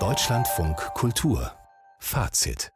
Deutschlandfunk Kultur Fazit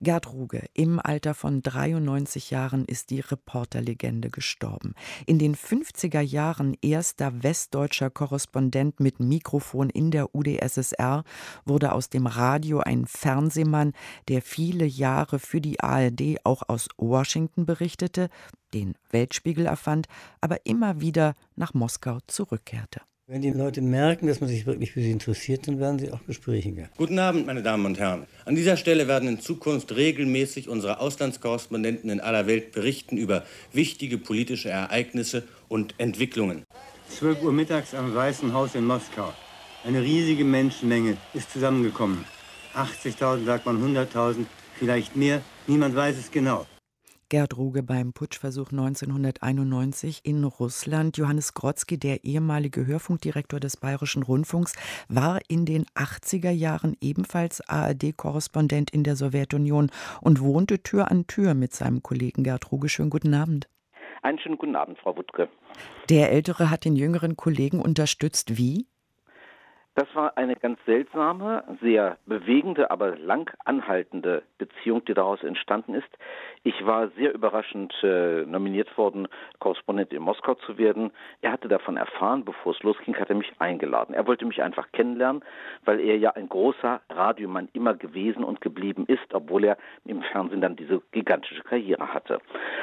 Gerd Ruge, im Alter von 93 Jahren ist die Reporterlegende gestorben. In den 50er Jahren erster westdeutscher Korrespondent mit Mikrofon in der UdSSR, wurde aus dem Radio ein Fernsehmann, der viele Jahre für die ARD auch aus Washington berichtete, den Weltspiegel erfand, aber immer wieder nach Moskau zurückkehrte. Wenn die Leute merken, dass man sich wirklich für sie interessiert, dann werden sie auch Gespräche gehen. Guten Abend, meine Damen und Herren. An dieser Stelle werden in Zukunft regelmäßig unsere Auslandskorrespondenten in aller Welt berichten über wichtige politische Ereignisse und Entwicklungen. 12 Uhr mittags am Weißen Haus in Moskau. Eine riesige Menschenmenge ist zusammengekommen. 80.000 sagt man 100.000, vielleicht mehr, niemand weiß es genau. Gerd Ruge beim Putschversuch 1991 in Russland. Johannes Grotzky, der ehemalige Hörfunkdirektor des Bayerischen Rundfunks, war in den 80er Jahren ebenfalls ARD-Korrespondent in der Sowjetunion und wohnte Tür an Tür mit seinem Kollegen Gerd Ruge. Schönen guten Abend. Einen schönen guten Abend, Frau Wuttke. Der Ältere hat den jüngeren Kollegen unterstützt. Wie? Das war eine ganz seltsame, sehr bewegende, aber lang anhaltende Beziehung, die daraus entstanden ist. Ich war sehr überraschend äh, nominiert worden, Korrespondent in Moskau zu werden. Er hatte davon erfahren, bevor es losging, hat er mich eingeladen. Er wollte mich einfach kennenlernen, weil er ja ein großer Radiomann immer gewesen und geblieben ist, obwohl er im Fernsehen dann diese gigantische Karriere hatte.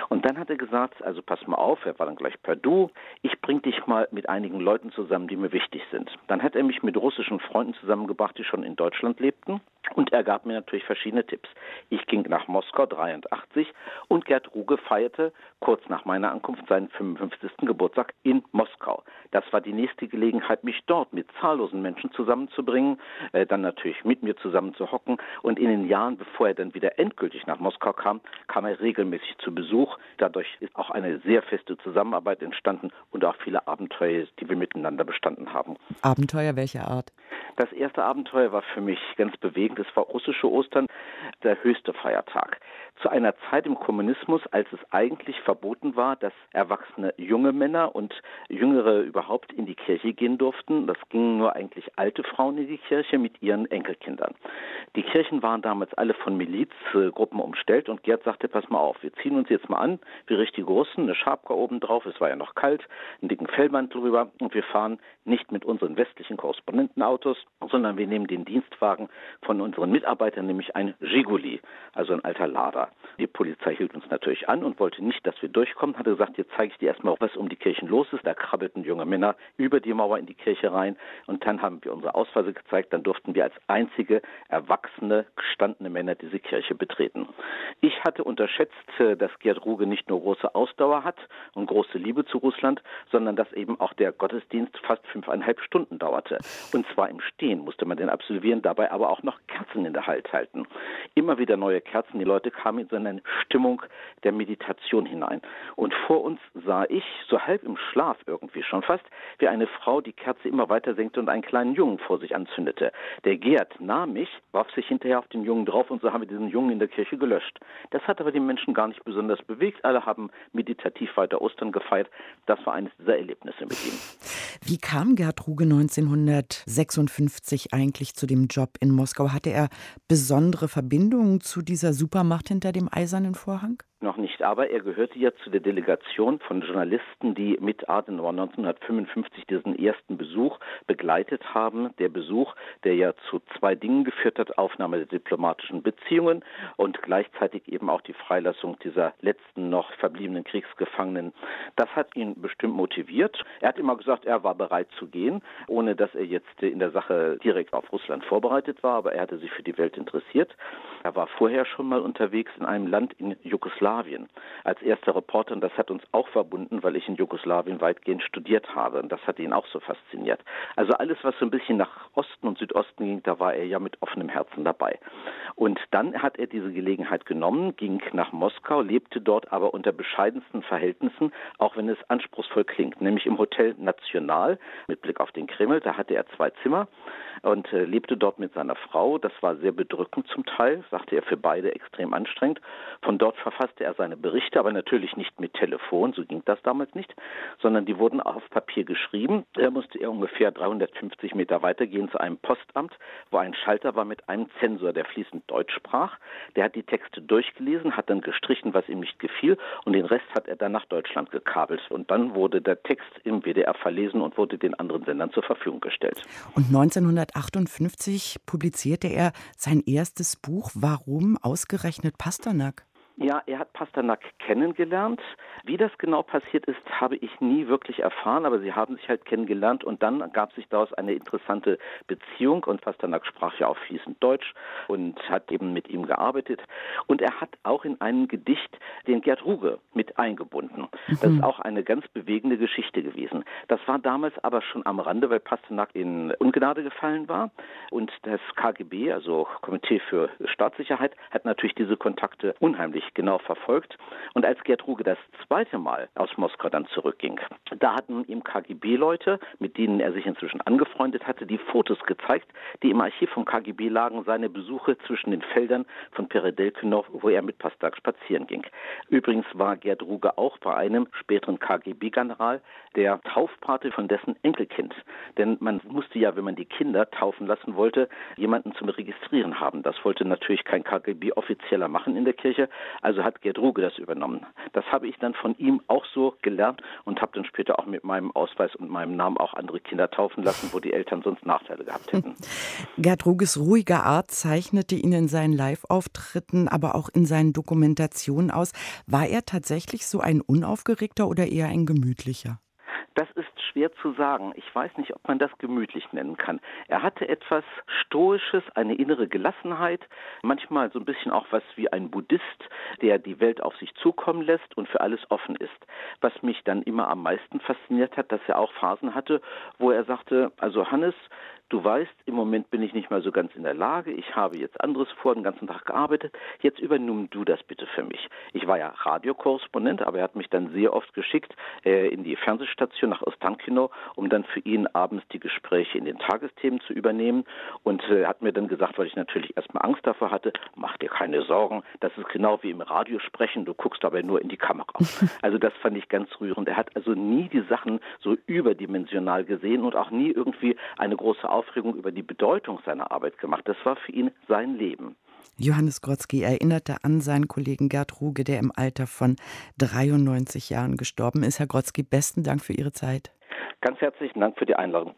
Und dann hat er gesagt, also pass mal auf, er war dann gleich per Du, ich bring dich mal mit einigen Leuten zusammen, die mir wichtig sind. Dann hat er mich mit russischen Freunden zusammengebracht, die schon in Deutschland lebten. Und er gab mir natürlich verschiedene Tipps. Ich ging nach Moskau 83 und Gerd Ruge feierte kurz nach meiner Ankunft seinen 55. Geburtstag in Moskau. Das war die nächste Gelegenheit, mich dort mit zahllosen Menschen zusammenzubringen, äh, dann natürlich mit mir zusammen zu hocken. Und in den Jahren, bevor er dann wieder endgültig nach Moskau kam, kam er regelmäßig zu Besuch. Dadurch ist auch eine sehr feste Zusammenarbeit entstanden und auch viele Abenteuer, die wir miteinander bestanden haben. Abenteuer welcher Art? Das erste Abenteuer war für mich ganz bewegend. Es war russische Ostern, der höchste Feiertag zu einer Zeit im Kommunismus, als es eigentlich verboten war, dass erwachsene junge Männer und Jüngere überhaupt in die Kirche gehen durften. Das gingen nur eigentlich alte Frauen in die Kirche mit ihren Enkelkindern. Die Kirchen waren damals alle von Milizgruppen umstellt und Gerd sagte, pass mal auf, wir ziehen uns jetzt mal an, wie richtige Russen, eine Schabka oben drauf, es war ja noch kalt, einen dicken Fellmantel drüber und wir fahren nicht mit unseren westlichen Korrespondentenautos, sondern wir nehmen den Dienstwagen von unseren Mitarbeitern, nämlich ein Giguli, also ein alter Lader. Die Polizei hielt uns natürlich an und wollte nicht, dass wir durchkommen, hatte gesagt, jetzt zeige ich dir erstmal, was um die Kirchen los ist. Da krabbelten junge Männer über die Mauer in die Kirche rein und dann haben wir unsere Ausweise gezeigt. Dann durften wir als einzige erwachsene, gestandene Männer diese Kirche betreten. Ich hatte unterschätzt, äh, dass Gerd Ruge nicht nur große Ausdauer hat und große Liebe zu Russland, sondern dass eben auch der Gottesdienst fast fünfeinhalb Stunden dauerte. Und zwar im Stehen musste man den absolvieren, dabei aber auch noch Kerzen in der Halt halten. Immer wieder neue Kerzen. Die Leute kamen in so eine Stimmung der Meditation hinein. Und vor uns sah ich, so halb im Schlaf irgendwie schon fast, wie eine Frau die Kerze immer weiter senkte und einen kleinen Jungen vor sich anzündete. Der Gerd nahm mich, warf sich hinterher auf den Jungen drauf und so haben wir diesen Jungen in der Kirche gelöscht. Das hat aber die Menschen gar nicht besonders bewegt. Alle haben meditativ weiter Ostern gefeiert. Das war eines dieser Erlebnisse mit ihm. Wie kam Gerd Ruge 1956 eigentlich zu dem Job in Moskau? Hatte er besondere Verbindungen zu dieser Supermacht hinter dem Eisernen Vorhang? Noch nicht, aber er gehörte ja zu der Delegation von Journalisten, die mit Adenauer 1955 diesen ersten Besuch begleitet haben. Der Besuch, der ja zu zwei Dingen geführt hat, Aufnahme der diplomatischen Beziehungen und gleichzeitig eben auch die Freilassung dieser letzten noch verbliebenen Kriegsgefangenen. Das hat ihn bestimmt motiviert. Er hat immer gesagt, er war bereit zu gehen, ohne dass er jetzt in der Sache direkt auf Russland vorbereitet war, aber er hatte sich für die Welt interessiert. Er war vorher schon mal unterwegs in einem Land in Jugoslawien Jugoslawien als erster Reporter und das hat uns auch verbunden, weil ich in Jugoslawien weitgehend studiert habe und das hat ihn auch so fasziniert. Also alles, was so ein bisschen nach Osten und Südosten ging, da war er ja mit offenem Herzen dabei. Und dann hat er diese Gelegenheit genommen, ging nach Moskau, lebte dort aber unter bescheidensten Verhältnissen, auch wenn es anspruchsvoll klingt, nämlich im Hotel National mit Blick auf den Kreml. Da hatte er zwei Zimmer und äh, lebte dort mit seiner Frau. Das war sehr bedrückend zum Teil, sagte er für beide extrem anstrengend. Von dort verfasste verfasste er seine Berichte, aber natürlich nicht mit Telefon, so ging das damals nicht, sondern die wurden auf Papier geschrieben. Er musste er ungefähr 350 Meter weitergehen zu einem Postamt, wo ein Schalter war mit einem Zensor, der fließend Deutsch sprach. Der hat die Texte durchgelesen, hat dann gestrichen, was ihm nicht gefiel und den Rest hat er dann nach Deutschland gekabelt. Und dann wurde der Text im WDR verlesen und wurde den anderen Sendern zur Verfügung gestellt. Und 1958 publizierte er sein erstes Buch Warum ausgerechnet Pasternak? Ja, er hat Pasternak kennengelernt. Wie das genau passiert ist, habe ich nie wirklich erfahren, aber sie haben sich halt kennengelernt und dann gab sich daraus eine interessante Beziehung und Pasternak sprach ja auch fließend Deutsch und hat eben mit ihm gearbeitet und er hat auch in einem Gedicht den Gerd Ruge mit eingebunden. Das ist mhm. auch eine ganz bewegende Geschichte gewesen. Das war damals aber schon am Rande, weil Pasternak in Ungnade gefallen war und das KGB, also Komitee für Staatssicherheit, hat natürlich diese Kontakte unheimlich genau verfolgt. Und als Gerd Ruge das zweite Mal aus Moskau dann zurückging, da hatten ihm KGB-Leute, mit denen er sich inzwischen angefreundet hatte, die Fotos gezeigt, die im Archiv vom KGB lagen, seine Besuche zwischen den Feldern von Peredelkinow, wo er mit Pastak spazieren ging. Übrigens war Gerd Ruge auch bei einem späteren KGB-General der Taufpate von dessen Enkelkind. Denn man musste ja, wenn man die Kinder taufen lassen wollte, jemanden zum Registrieren haben. Das wollte natürlich kein KGB-Offizieller machen in der Kirche, also hat Gerd Ruge das übernommen. Das habe ich dann von ihm auch so gelernt und habe dann später auch mit meinem Ausweis und meinem Namen auch andere Kinder taufen lassen, wo die Eltern sonst Nachteile gehabt hätten. Gerd Ruges ruhige Art zeichnete ihn in seinen Live-Auftritten, aber auch in seinen Dokumentationen aus. War er tatsächlich so ein unaufgeregter oder eher ein gemütlicher? Das ist schwer zu sagen. Ich weiß nicht, ob man das gemütlich nennen kann. Er hatte etwas Stoisches, eine innere Gelassenheit, manchmal so ein bisschen auch was wie ein Buddhist, der die Welt auf sich zukommen lässt und für alles offen ist. Was mich dann immer am meisten fasziniert hat, dass er auch Phasen hatte, wo er sagte, also Hannes, du weißt, im Moment bin ich nicht mal so ganz in der Lage, ich habe jetzt anderes vor, den ganzen Tag gearbeitet, jetzt übernimm du das bitte für mich. Ich war ja Radiokorrespondent, aber er hat mich dann sehr oft geschickt äh, in die Fernsehstation nach Ostankino, um dann für ihn abends die Gespräche in den Tagesthemen zu übernehmen und äh, hat mir dann gesagt, weil ich natürlich erstmal Angst davor hatte, mach dir keine Sorgen, das ist genau wie im Radio sprechen, du guckst aber nur in die Kamera. Also das fand ich ganz rührend. Er hat also nie die Sachen so überdimensional gesehen und auch nie irgendwie eine große Aufregung über die Bedeutung seiner Arbeit gemacht. Das war für ihn sein Leben. Johannes Grotzky erinnerte an seinen Kollegen Gerd Ruge, der im Alter von 93 Jahren gestorben ist. Herr Grotzky, besten Dank für Ihre Zeit. Ganz herzlichen Dank für die Einladung.